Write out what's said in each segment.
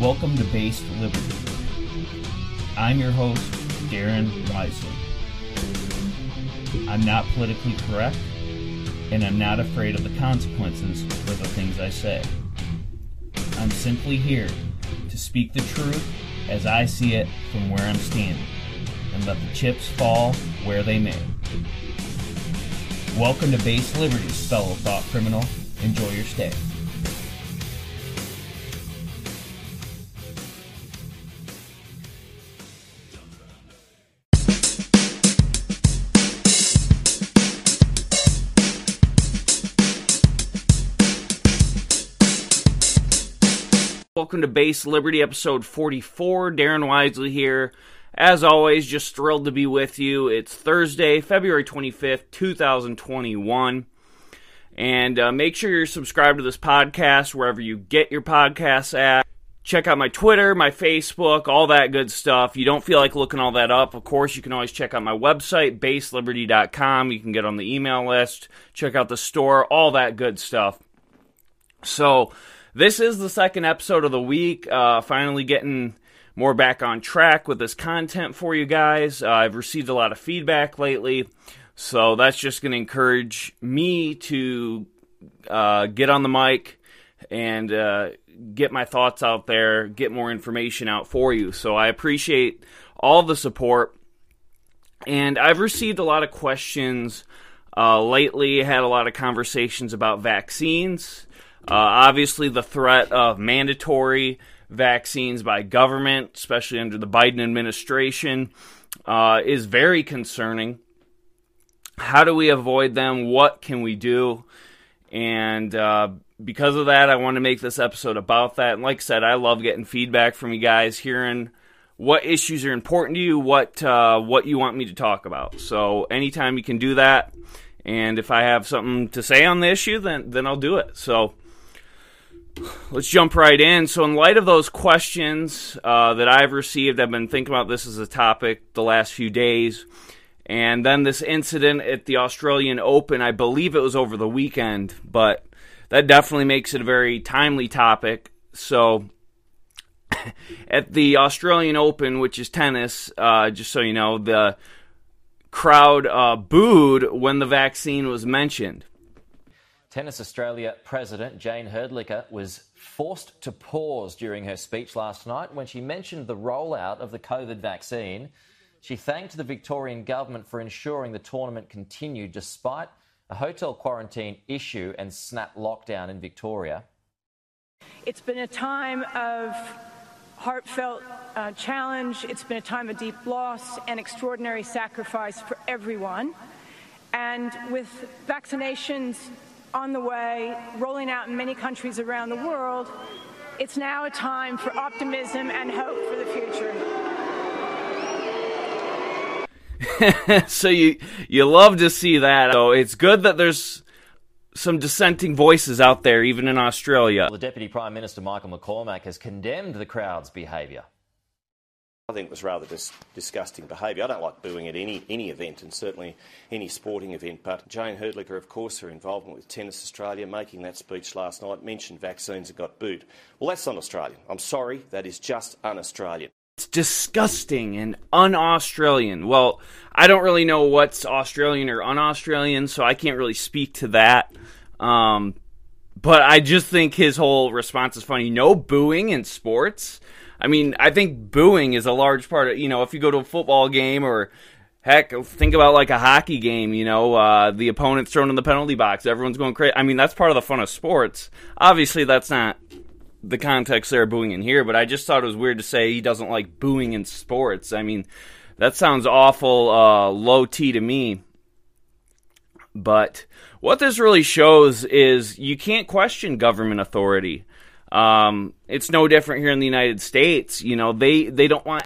Welcome to Based Liberty. I'm your host, Darren Wisely. I'm not politically correct, and I'm not afraid of the consequences for the things I say. I'm simply here to speak the truth as I see it from where I'm standing, and let the chips fall where they may. Welcome to Base Liberties, fellow thought criminal. Enjoy your stay. Welcome to Base Liberty, episode 44. Darren Wisely here. As always, just thrilled to be with you. It's Thursday, February 25th, 2021. And uh, make sure you're subscribed to this podcast wherever you get your podcasts at. Check out my Twitter, my Facebook, all that good stuff. You don't feel like looking all that up, of course, you can always check out my website, baseliberty.com. You can get on the email list, check out the store, all that good stuff. So, this is the second episode of the week. Uh, finally getting more back on track with this content for you guys. Uh, I've received a lot of feedback lately, so that's just going to encourage me to uh, get on the mic and uh, get my thoughts out there, get more information out for you. So I appreciate all the support. And I've received a lot of questions uh, lately, had a lot of conversations about vaccines. Uh, obviously, the threat of mandatory vaccines by government, especially under the Biden administration, uh, is very concerning. How do we avoid them? What can we do? And uh, because of that, I want to make this episode about that. And like I said, I love getting feedback from you guys, hearing what issues are important to you, what uh, what you want me to talk about. So anytime you can do that, and if I have something to say on the issue, then then I'll do it. So let's jump right in. So, in light of those questions uh, that I've received, I've been thinking about this as a topic the last few days. And then this incident at the Australian Open, I believe it was over the weekend, but that definitely makes it a very timely topic. So, at the Australian Open, which is tennis, uh, just so you know, the crowd uh, booed when the vaccine was mentioned. Tennis Australia President Jane Hrdlicka was forced to pause during her speech last night when she mentioned the rollout of the COVID vaccine. She thanked the Victorian government for ensuring the tournament continued despite a hotel quarantine issue and snap lockdown in Victoria. It's been a time of heartfelt uh, challenge, it's been a time of deep loss and extraordinary sacrifice for everyone. And with vaccinations on the way, rolling out in many countries around the world, it's now a time for optimism and hope for the future. so you you love to see that. So it's good that there's some dissenting voices out there, even in Australia. The Deputy Prime Minister Michael McCormack has condemned the crowd's behaviour. I think it was rather dis- disgusting behaviour. I don't like booing at any, any event and certainly any sporting event, but Jane Hrdlicka, of course, her involvement with Tennis Australia, making that speech last night, mentioned vaccines and got booed. Well, that's un Australian. I'm sorry, that is just un Australian. It's disgusting and un Australian. Well, I don't really know what's Australian or un Australian, so I can't really speak to that. Um, but I just think his whole response is funny. No booing in sports. I mean, I think booing is a large part of, you know, if you go to a football game or heck, think about like a hockey game, you know, uh, the opponent's thrown in the penalty box, everyone's going crazy. I mean, that's part of the fun of sports. Obviously, that's not the context they're booing in here, but I just thought it was weird to say he doesn't like booing in sports. I mean, that sounds awful uh, low T to me. But what this really shows is you can't question government authority. Um, it's no different here in the United States. You know, they they don't want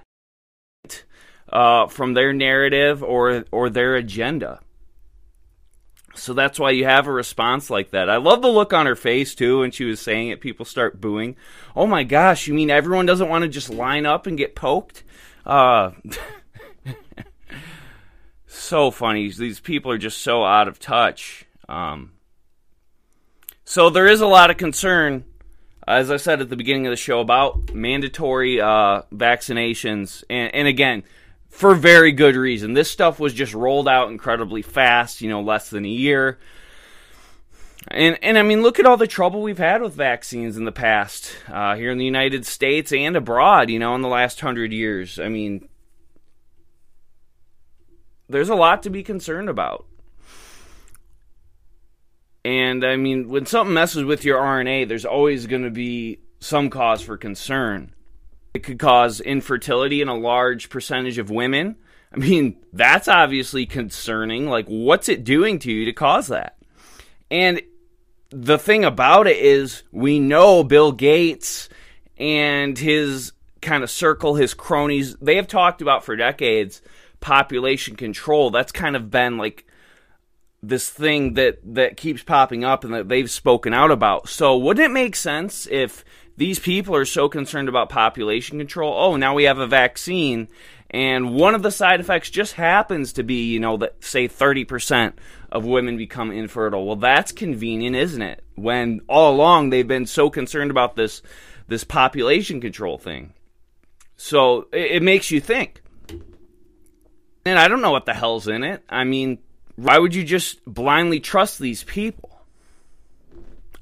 uh, from their narrative or or their agenda. So that's why you have a response like that. I love the look on her face too when she was saying it. People start booing. Oh my gosh! You mean everyone doesn't want to just line up and get poked? Uh, so funny. These people are just so out of touch. Um, so there is a lot of concern as I said at the beginning of the show, about mandatory uh, vaccinations. And, and again, for very good reason. This stuff was just rolled out incredibly fast, you know, less than a year. And and I mean, look at all the trouble we've had with vaccines in the past uh, here in the United States and abroad. You know, in the last hundred years. I mean, there's a lot to be concerned about. And I mean, when something messes with your RNA, there's always going to be some cause for concern. It could cause infertility in a large percentage of women. I mean, that's obviously concerning. Like, what's it doing to you to cause that? And the thing about it is, we know Bill Gates and his kind of circle, his cronies, they have talked about for decades population control. That's kind of been like this thing that that keeps popping up and that they've spoken out about. So wouldn't it make sense if these people are so concerned about population control? Oh, now we have a vaccine and one of the side effects just happens to be, you know, that say 30% of women become infertile. Well, that's convenient, isn't it? When all along they've been so concerned about this this population control thing. So it, it makes you think. And I don't know what the hell's in it. I mean, why would you just blindly trust these people?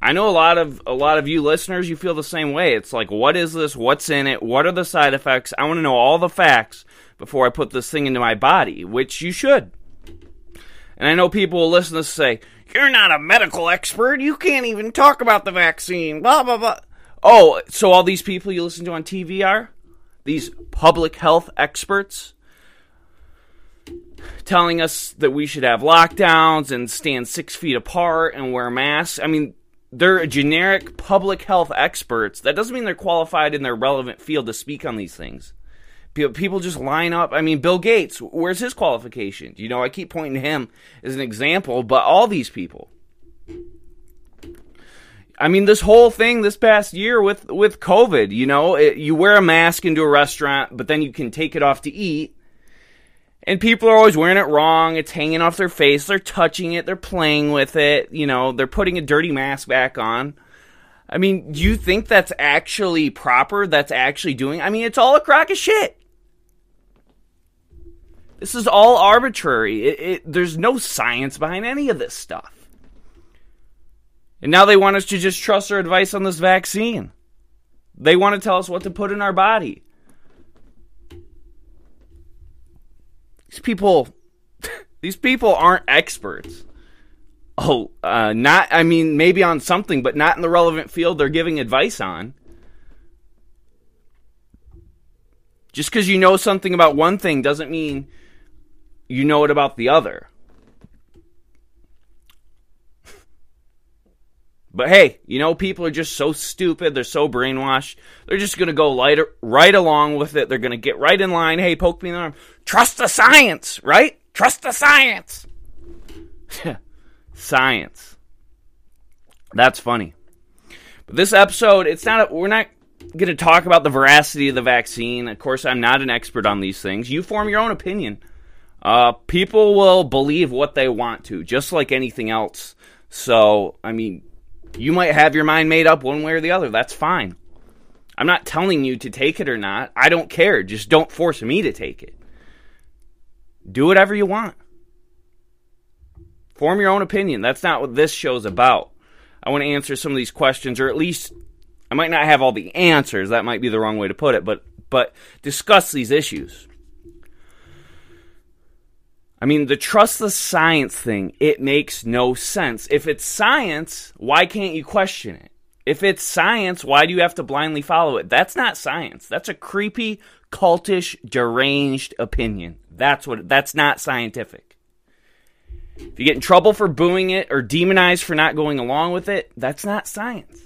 I know a lot of a lot of you listeners you feel the same way. It's like what is this? What's in it? What are the side effects? I want to know all the facts before I put this thing into my body, which you should. And I know people will listen to say, "You're not a medical expert. You can't even talk about the vaccine." Blah blah blah. Oh, so all these people you listen to on TV are these public health experts telling us that we should have lockdowns and stand six feet apart and wear masks. I mean, they're generic public health experts. That doesn't mean they're qualified in their relevant field to speak on these things. People just line up. I mean, Bill Gates, where's his qualifications? You know, I keep pointing to him as an example, but all these people. I mean, this whole thing this past year with with COVID, you know, it, you wear a mask into a restaurant, but then you can take it off to eat and people are always wearing it wrong. It's hanging off their face. They're touching it. They're playing with it. You know, they're putting a dirty mask back on. I mean, do you think that's actually proper? That's actually doing? I mean, it's all a crock of shit. This is all arbitrary. It, it, there's no science behind any of this stuff. And now they want us to just trust their advice on this vaccine. They want to tell us what to put in our body. These people, these people aren't experts. Oh, uh, not, I mean, maybe on something, but not in the relevant field they're giving advice on. Just because you know something about one thing doesn't mean you know it about the other. But hey, you know, people are just so stupid. They're so brainwashed. They're just going to go light, right along with it. They're going to get right in line. Hey, poke me in the arm. Trust the science, right? Trust the science. science. That's funny. But this episode, it's not, a, we're not going to talk about the veracity of the vaccine. Of course, I'm not an expert on these things. You form your own opinion. Uh, people will believe what they want to, just like anything else. So, I mean, you might have your mind made up one way or the other. That's fine. I'm not telling you to take it or not. I don't care. Just don't force me to take it. Do whatever you want. Form your own opinion. That's not what this show's about. I want to answer some of these questions, or at least I might not have all the answers. That might be the wrong way to put it, but but discuss these issues. I mean, the trust the science thing, it makes no sense. If it's science, why can't you question it? If it's science, why do you have to blindly follow it? That's not science. That's a creepy, cultish, deranged opinion. That's what that's not scientific. If you get in trouble for booing it or demonized for not going along with it, that's not science.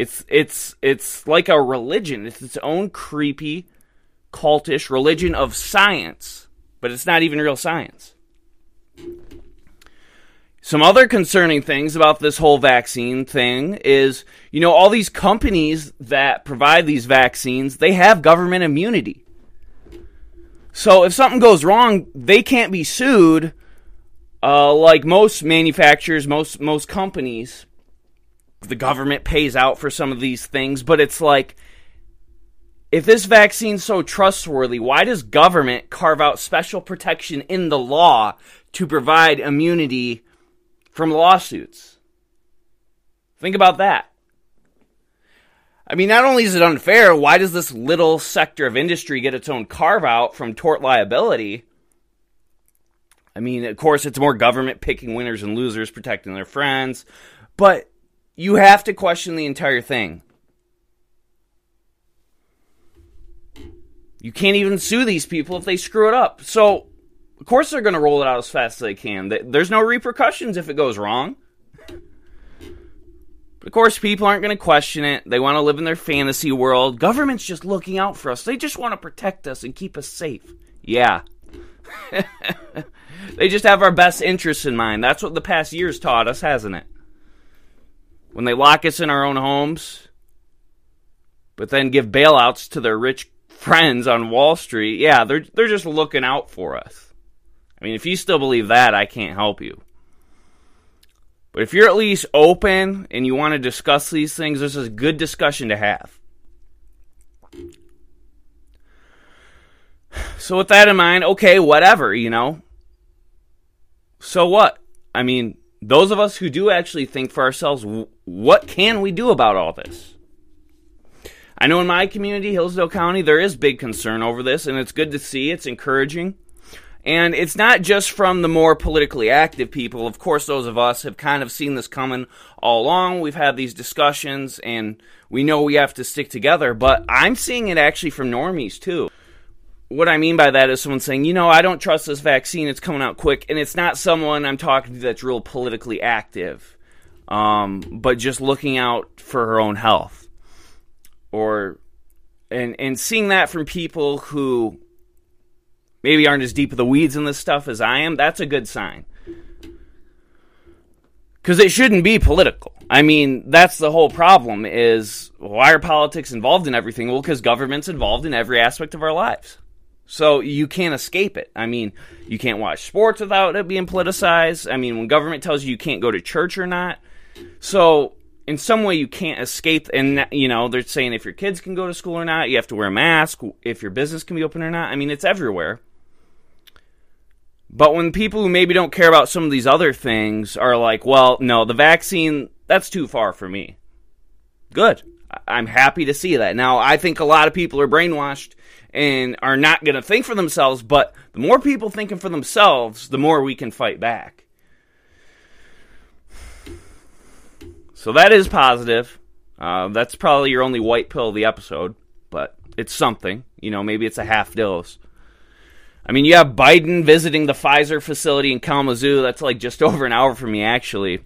It's it's it's like a religion. It's its own creepy cultish religion of science, but it's not even real science. Some other concerning things about this whole vaccine thing is, you know, all these companies that provide these vaccines, they have government immunity. So if something goes wrong, they can't be sued uh, like most manufacturers, most most companies. the government pays out for some of these things, but it's like if this vaccine's so trustworthy, why does government carve out special protection in the law to provide immunity from lawsuits? Think about that. I mean, not only is it unfair, why does this little sector of industry get its own carve out from tort liability? I mean, of course, it's more government picking winners and losers, protecting their friends, but you have to question the entire thing. You can't even sue these people if they screw it up. So, of course, they're going to roll it out as fast as they can. There's no repercussions if it goes wrong. But of course, people aren't going to question it. They want to live in their fantasy world. Government's just looking out for us. They just want to protect us and keep us safe. Yeah. they just have our best interests in mind. That's what the past years taught us, hasn't it? When they lock us in our own homes, but then give bailouts to their rich friends on Wall Street, yeah, they're they're just looking out for us. I mean, if you still believe that, I can't help you. But if you're at least open and you want to discuss these things, this is a good discussion to have. So with that in mind, okay, whatever, you know. So what? I mean, those of us who do actually think for ourselves, what can we do about all this? I know in my community, Hillsdale County, there is big concern over this, and it's good to see. It's encouraging. And it's not just from the more politically active people. Of course, those of us have kind of seen this coming all along. We've had these discussions, and we know we have to stick together. But I'm seeing it actually from normies, too. What I mean by that is someone saying, you know, I don't trust this vaccine. It's coming out quick. And it's not someone I'm talking to that's real politically active, um, but just looking out for her own health or and and seeing that from people who maybe aren't as deep in the weeds in this stuff as I am, that's a good sign. Because it shouldn't be political. I mean, that's the whole problem is why are politics involved in everything? Well, because government's involved in every aspect of our lives. So you can't escape it. I mean, you can't watch sports without it being politicized. I mean, when government tells you you can't go to church or not. So in some way you can't escape and you know they're saying if your kids can go to school or not you have to wear a mask if your business can be open or not. I mean it's everywhere. But when people who maybe don't care about some of these other things are like well no the vaccine that's too far for me. Good. I'm happy to see that. Now i think a lot of people are brainwashed and are not going to think for themselves but the more people thinking for themselves the more we can fight back So that is positive. Uh, that's probably your only white pill of the episode, but it's something. You know, maybe it's a half dose. I mean, you have Biden visiting the Pfizer facility in Kalamazoo. That's like just over an hour from me, actually.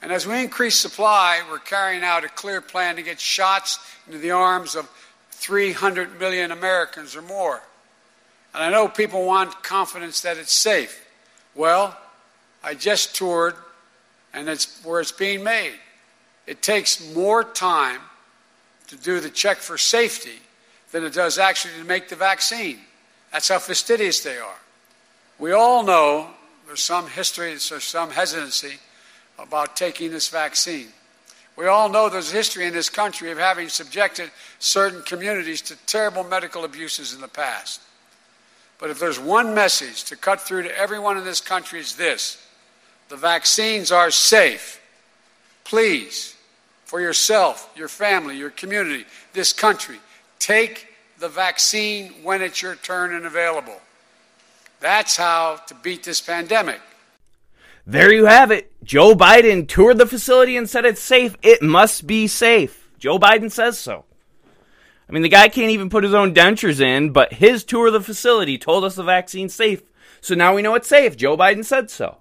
And as we increase supply, we're carrying out a clear plan to get shots into the arms of 300 million Americans or more. And I know people want confidence that it's safe. Well, I just toured and it's where it's being made. It takes more time to do the check for safety than it does actually to make the vaccine. That's how fastidious they are. We all know there's some history, there's some hesitancy about taking this vaccine. We all know there's history in this country of having subjected certain communities to terrible medical abuses in the past. But if there's one message to cut through to everyone in this country, it's this the vaccines are safe. Please, for yourself, your family, your community, this country, take the vaccine when it's your turn and available. That's how to beat this pandemic. There you have it. Joe Biden toured the facility and said it's safe. It must be safe. Joe Biden says so. I mean, the guy can't even put his own dentures in, but his tour of the facility told us the vaccine's safe. So now we know it's safe. Joe Biden said so.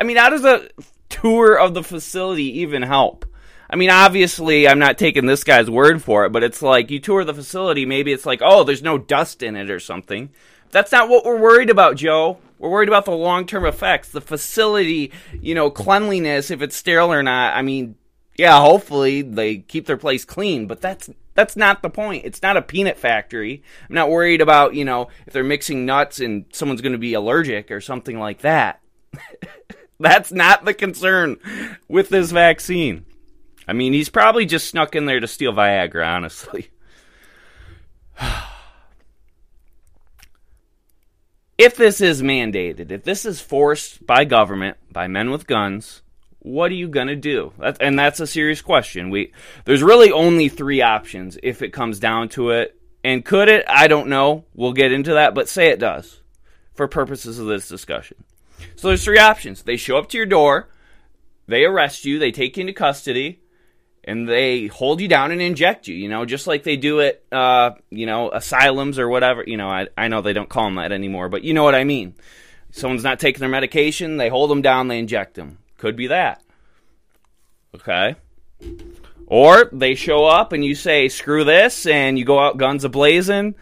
I mean, how does a tour of the facility even help? I mean, obviously, I'm not taking this guy's word for it, but it's like you tour the facility, maybe it's like, oh, there's no dust in it or something. That's not what we're worried about, Joe. We're worried about the long term effects, the facility, you know, cleanliness, if it's sterile or not. I mean, yeah, hopefully they keep their place clean, but that's that's not the point. It's not a peanut factory. I'm not worried about, you know, if they're mixing nuts and someone's going to be allergic or something like that. That's not the concern with this vaccine. I mean, he's probably just snuck in there to steal Viagra, honestly. if this is mandated, if this is forced by government, by men with guns, what are you going to do? And that's a serious question. We there's really only 3 options if it comes down to it. And could it? I don't know. We'll get into that, but say it does for purposes of this discussion. So there's three options. They show up to your door, they arrest you, they take you into custody, and they hold you down and inject you, you know, just like they do at, uh, you know, asylums or whatever. You know, I, I know they don't call them that anymore, but you know what I mean. Someone's not taking their medication, they hold them down, they inject them. Could be that. Okay. Or they show up and you say, screw this, and you go out guns a blazing,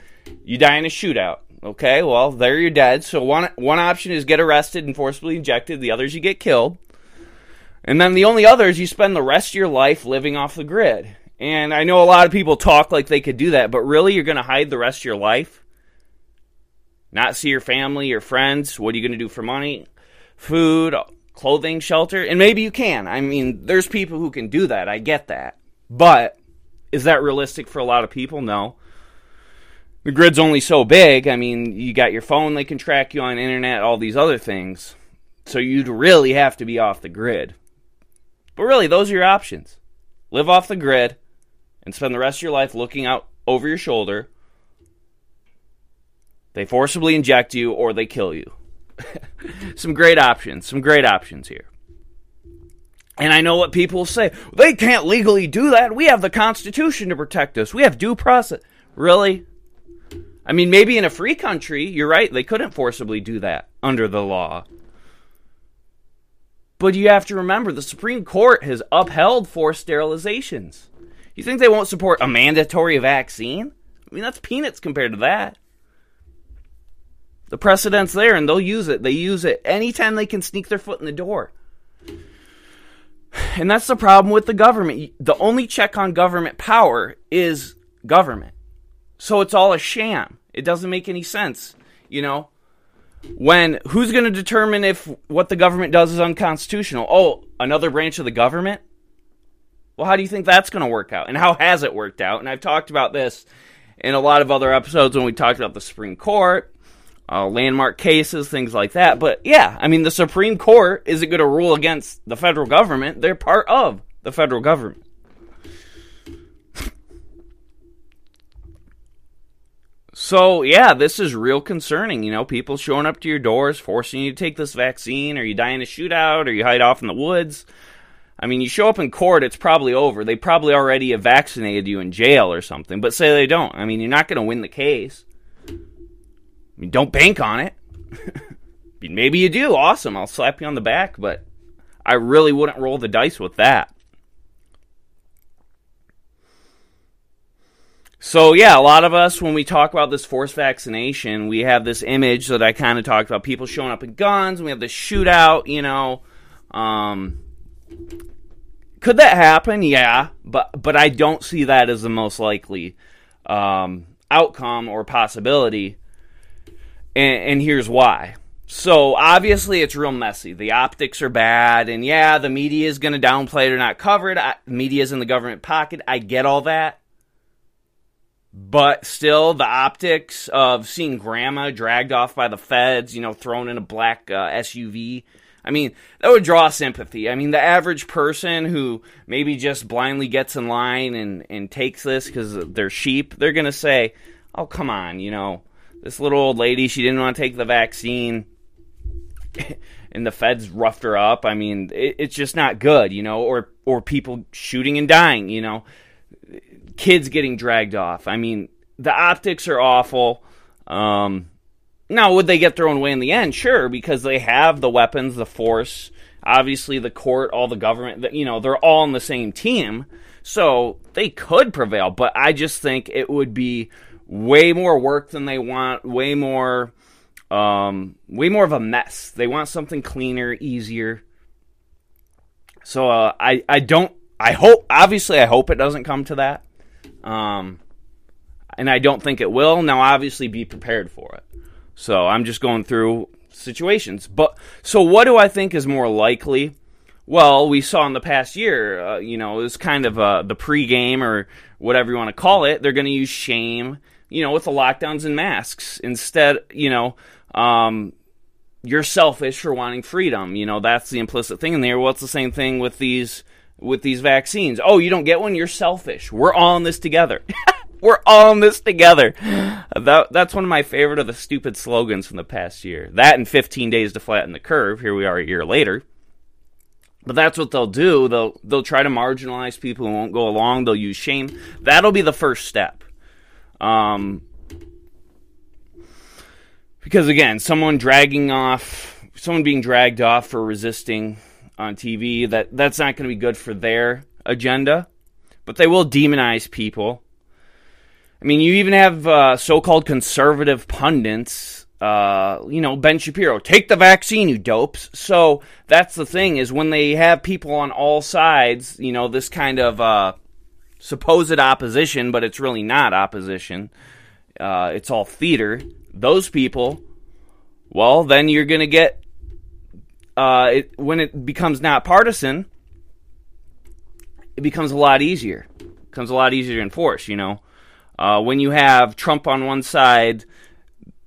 you die in a shootout. Okay, well, there you're dead. So one one option is get arrested and forcibly injected. The others you get killed. And then the only other is you spend the rest of your life living off the grid. And I know a lot of people talk like they could do that, but really you're going to hide the rest of your life? Not see your family, your friends? What are you going to do for money? Food, clothing, shelter? And maybe you can. I mean, there's people who can do that. I get that. But is that realistic for a lot of people? No the grid's only so big. I mean, you got your phone, they can track you on internet, all these other things. So you'd really have to be off the grid. But really, those are your options. Live off the grid and spend the rest of your life looking out over your shoulder. They forcibly inject you or they kill you. some great options, some great options here. And I know what people say. They can't legally do that. We have the Constitution to protect us. We have due process. Really? I mean, maybe in a free country, you're right, they couldn't forcibly do that under the law. But you have to remember the Supreme Court has upheld forced sterilizations. You think they won't support a mandatory vaccine? I mean, that's peanuts compared to that. The precedent's there and they'll use it. They use it anytime they can sneak their foot in the door. And that's the problem with the government. The only check on government power is government. So it's all a sham. It doesn't make any sense, you know? When who's going to determine if what the government does is unconstitutional? Oh, another branch of the government? Well, how do you think that's going to work out? And how has it worked out? And I've talked about this in a lot of other episodes when we talked about the Supreme Court, uh, landmark cases, things like that. But yeah, I mean, the Supreme Court isn't going to rule against the federal government. They're part of the federal government. So, yeah, this is real concerning. You know, people showing up to your doors, forcing you to take this vaccine, or you die in a shootout, or you hide off in the woods. I mean, you show up in court, it's probably over. They probably already have vaccinated you in jail or something, but say they don't. I mean, you're not going to win the case. I mean, don't bank on it. Maybe you do. Awesome. I'll slap you on the back, but I really wouldn't roll the dice with that. So yeah, a lot of us when we talk about this forced vaccination, we have this image that I kind of talked about: people showing up in guns. we have this shootout. You know, um, could that happen? Yeah, but but I don't see that as the most likely um, outcome or possibility. And, and here's why. So obviously it's real messy. The optics are bad, and yeah, the media is going to downplay it or not cover it. Media's in the government pocket. I get all that but still the optics of seeing grandma dragged off by the feds you know thrown in a black uh, suv i mean that would draw sympathy. I mean the average person who maybe just blindly gets in line and, and takes this because they're sheep they're going to say oh come on you know this little old lady she didn't want to take the vaccine. And the feds roughed her up. I mean it, it's just not good you know or or people shooting and dying you know kids getting dragged off. I mean, the optics are awful. Um, now, would they get thrown away in the end? Sure, because they have the weapons, the force, obviously the court, all the government. You know, they're all on the same team, so they could prevail. But I just think it would be way more work than they want, way more, um, way more of a mess. They want something cleaner, easier. So uh, I, I don't. I hope. Obviously, I hope it doesn't come to that. Um, and I don't think it will. Now, obviously, be prepared for it. So I'm just going through situations. But so what do I think is more likely? Well, we saw in the past year, uh, you know, it was kind of uh, the pregame or whatever you want to call it. They're going to use shame, you know, with the lockdowns and masks instead. You know, um, you're selfish for wanting freedom. You know, that's the implicit thing in there. Well, it's the same thing with these with these vaccines. Oh, you don't get one? You're selfish. We're all in this together. We're all in this together. That, that's one of my favorite of the stupid slogans from the past year. That and 15 days to flatten the curve. Here we are a year later. But that's what they'll do. They'll they'll try to marginalize people who won't go along. They'll use shame. That'll be the first step. Um, because again, someone dragging off, someone being dragged off for resisting on TV, that that's not going to be good for their agenda. But they will demonize people I mean, you even have uh, so-called conservative pundits. Uh, you know, Ben Shapiro, take the vaccine, you dopes. So that's the thing is when they have people on all sides, you know, this kind of uh, supposed opposition, but it's really not opposition. Uh, it's all theater. Those people, well, then you're going to get uh, it, when it becomes not partisan. It becomes a lot easier. It becomes a lot easier to enforce. You know. Uh, when you have Trump on one side,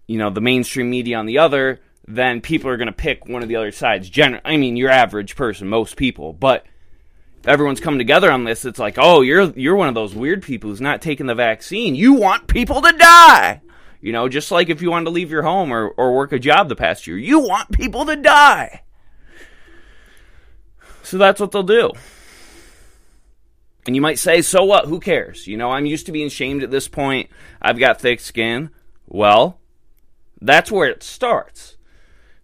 you know, the mainstream media on the other, then people are going to pick one of the other sides. Gen- I mean, your average person, most people. But if everyone's coming together on this, it's like, oh, you're you're one of those weird people who's not taking the vaccine. You want people to die. You know, just like if you wanted to leave your home or, or work a job the past year, you want people to die. So that's what they'll do. And you might say, so what? Who cares? You know, I'm used to being shamed at this point. I've got thick skin. Well, that's where it starts.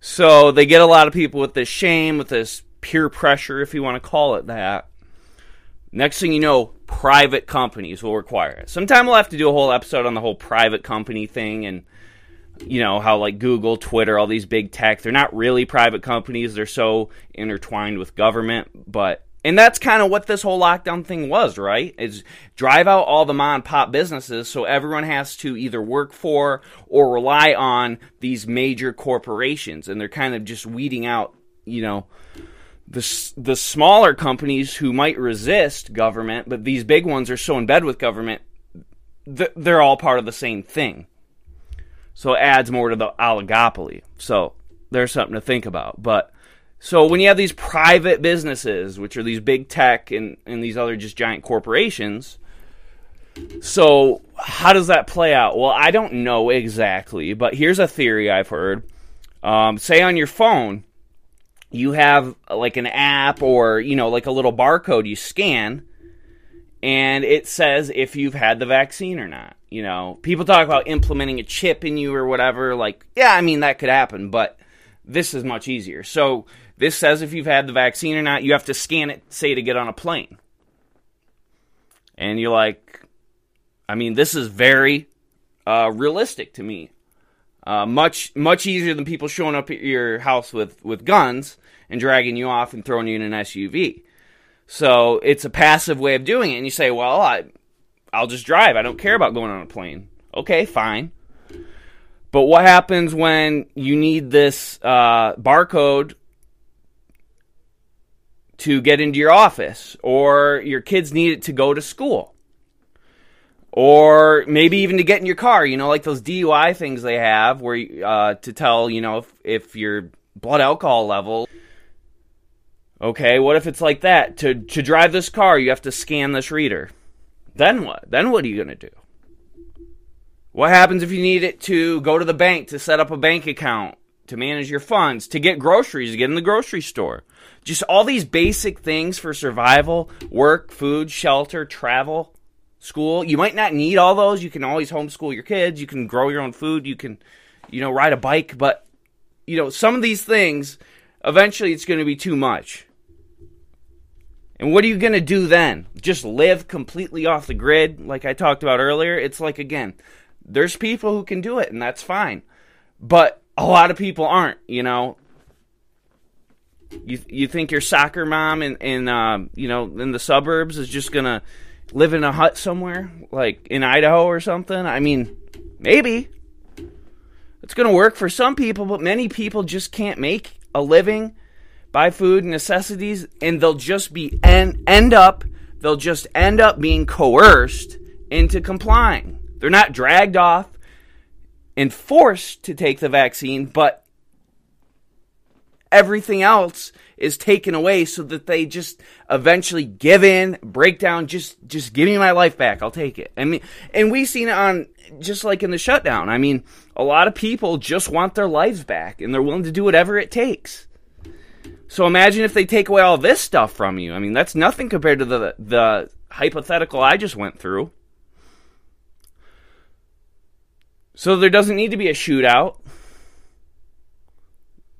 So they get a lot of people with this shame, with this peer pressure, if you want to call it that. Next thing you know, private companies will require it. Sometime we'll have to do a whole episode on the whole private company thing and you know how like Google, Twitter, all these big tech, they're not really private companies. They're so intertwined with government, but and that's kind of what this whole lockdown thing was, right? Is drive out all the mom and pop businesses so everyone has to either work for or rely on these major corporations. And they're kind of just weeding out, you know, the, the smaller companies who might resist government, but these big ones are so in bed with government, they're all part of the same thing. So it adds more to the oligopoly. So there's something to think about. But so when you have these private businesses, which are these big tech and, and these other just giant corporations, so how does that play out? Well, I don't know exactly, but here's a theory I've heard. Um, say on your phone, you have like an app or you know like a little barcode you scan, and it says if you've had the vaccine or not. You know, people talk about implementing a chip in you or whatever. Like, yeah, I mean that could happen, but this is much easier. So this says if you've had the vaccine or not. You have to scan it, say, to get on a plane. And you're like, I mean, this is very uh, realistic to me. Uh, much much easier than people showing up at your house with, with guns and dragging you off and throwing you in an SUV. So it's a passive way of doing it. And you say, well, I, I'll just drive. I don't care about going on a plane. Okay, fine. But what happens when you need this uh, barcode to get into your office, or your kids need it to go to school, or maybe even to get in your car. You know, like those DUI things they have, where uh, to tell you know if, if your blood alcohol level. Okay, what if it's like that? To to drive this car, you have to scan this reader. Then what? Then what are you gonna do? What happens if you need it to go to the bank to set up a bank account, to manage your funds, to get groceries, to get in the grocery store? Just all these basic things for survival work, food, shelter, travel, school. You might not need all those. You can always homeschool your kids. You can grow your own food. You can, you know, ride a bike. But, you know, some of these things, eventually it's going to be too much. And what are you going to do then? Just live completely off the grid, like I talked about earlier? It's like, again, there's people who can do it, and that's fine. But a lot of people aren't, you know. You you think your soccer mom in in uh, you know in the suburbs is just gonna live in a hut somewhere like in Idaho or something? I mean, maybe. It's to work for some people, but many people just can't make a living, buy food, necessities, and they'll just be end, end up they'll just end up being coerced into complying. They're not dragged off and forced to take the vaccine, but everything else is taken away so that they just eventually give in, break down, just just give me my life back. I'll take it. I mean, and we've seen it on just like in the shutdown. I mean, a lot of people just want their lives back and they're willing to do whatever it takes. So imagine if they take away all this stuff from you. I mean, that's nothing compared to the the hypothetical I just went through. So there doesn't need to be a shootout.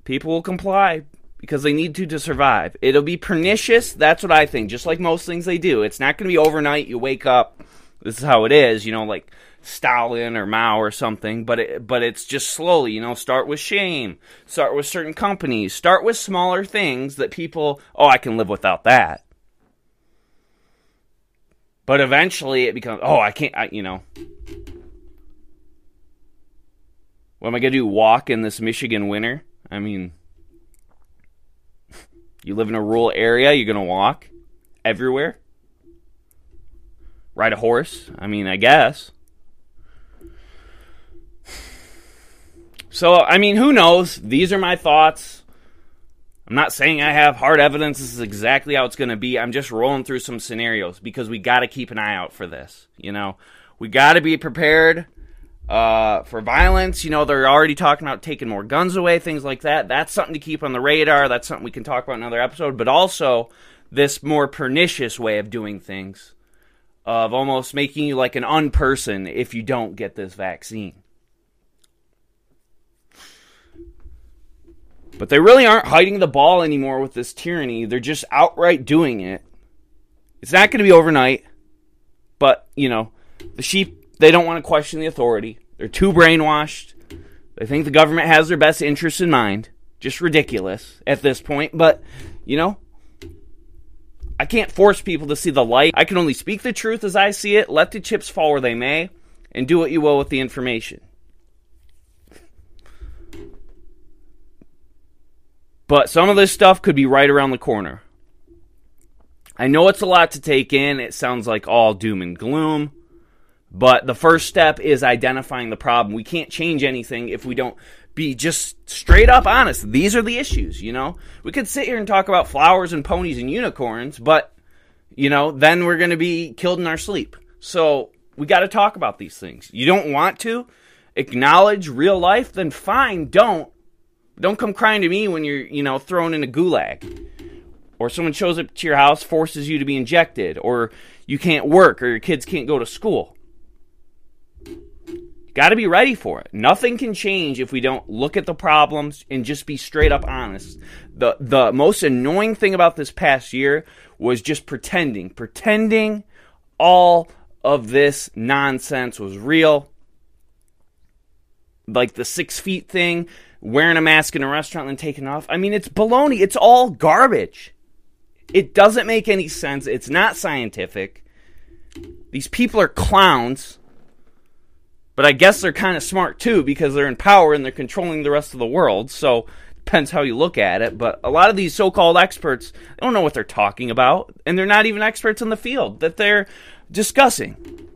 People will comply because they need to to survive. It'll be pernicious. That's what I think. Just like most things they do, it's not going to be overnight. You wake up, this is how it is. You know, like Stalin or Mao or something. But it, but it's just slowly. You know, start with shame. Start with certain companies. Start with smaller things that people. Oh, I can live without that. But eventually, it becomes. Oh, I can't. I, you know. What am I gonna do? Walk in this Michigan winter? I mean, you live in a rural area, you're going to walk everywhere. Ride a horse? I mean, I guess. So, I mean, who knows? These are my thoughts. I'm not saying I have hard evidence this is exactly how it's going to be. I'm just rolling through some scenarios because we got to keep an eye out for this. You know, we got to be prepared uh, for violence. You know, they're already talking about taking more guns away, things like that. That's something to keep on the radar. That's something we can talk about in another episode. But also, this more pernicious way of doing things, of almost making you like an unperson if you don't get this vaccine. But they really aren't hiding the ball anymore with this tyranny. They're just outright doing it. It's not going to be overnight, but, you know, the sheep they don't want to question the authority. They're too brainwashed. They think the government has their best interests in mind. Just ridiculous at this point. But, you know, I can't force people to see the light. I can only speak the truth as I see it, let the chips fall where they may, and do what you will with the information. But some of this stuff could be right around the corner. I know it's a lot to take in. It sounds like all doom and gloom. But the first step is identifying the problem. We can't change anything if we don't be just straight up honest. These are the issues, you know? We could sit here and talk about flowers and ponies and unicorns, but, you know, then we're going to be killed in our sleep. So we got to talk about these things. You don't want to acknowledge real life, then fine, don't. Don't come crying to me when you're, you know, thrown in a gulag. Or someone shows up to your house, forces you to be injected, or you can't work, or your kids can't go to school. Got to be ready for it. Nothing can change if we don't look at the problems and just be straight up honest. The the most annoying thing about this past year was just pretending, pretending all of this nonsense was real. Like the six feet thing, wearing a mask in a restaurant and taking off. I mean, it's baloney. It's all garbage. It doesn't make any sense. It's not scientific. These people are clowns. But I guess they're kind of smart too because they're in power and they're controlling the rest of the world. So depends how you look at it. But a lot of these so-called experts don't know what they're talking about, and they're not even experts in the field that they're discussing.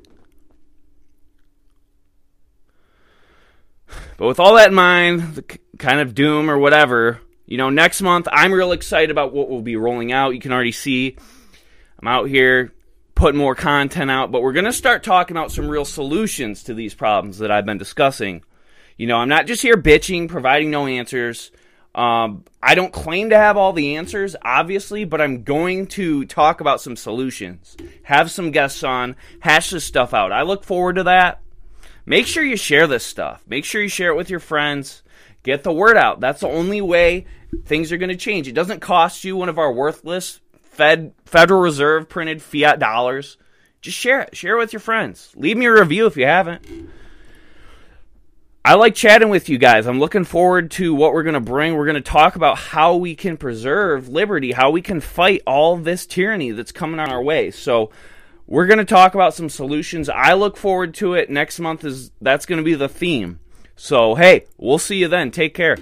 But with all that in mind, the kind of doom or whatever, you know, next month I'm real excited about what we'll be rolling out. You can already see I'm out here putting more content out, but we're going to start talking about some real solutions to these problems that I've been discussing. You know, I'm not just here bitching, providing no answers. Um, I don't claim to have all the answers, obviously, but I'm going to talk about some solutions, have some guests on, hash this stuff out. I look forward to that. Make sure you share this stuff. Make sure you share it with your friends. Get the word out. That's the only way things are going to change. It doesn't cost you one of our worthless Fed Federal Reserve printed fiat dollars. Just share it. Share it with your friends. Leave me a review if you haven't. I like chatting with you guys. I'm looking forward to what we're going to bring. We're going to talk about how we can preserve liberty, how we can fight all this tyranny that's coming our way. So, we're going to talk about some solutions. I look forward to it. Next month is that's going to be the theme. So, hey, we'll see you then. Take care.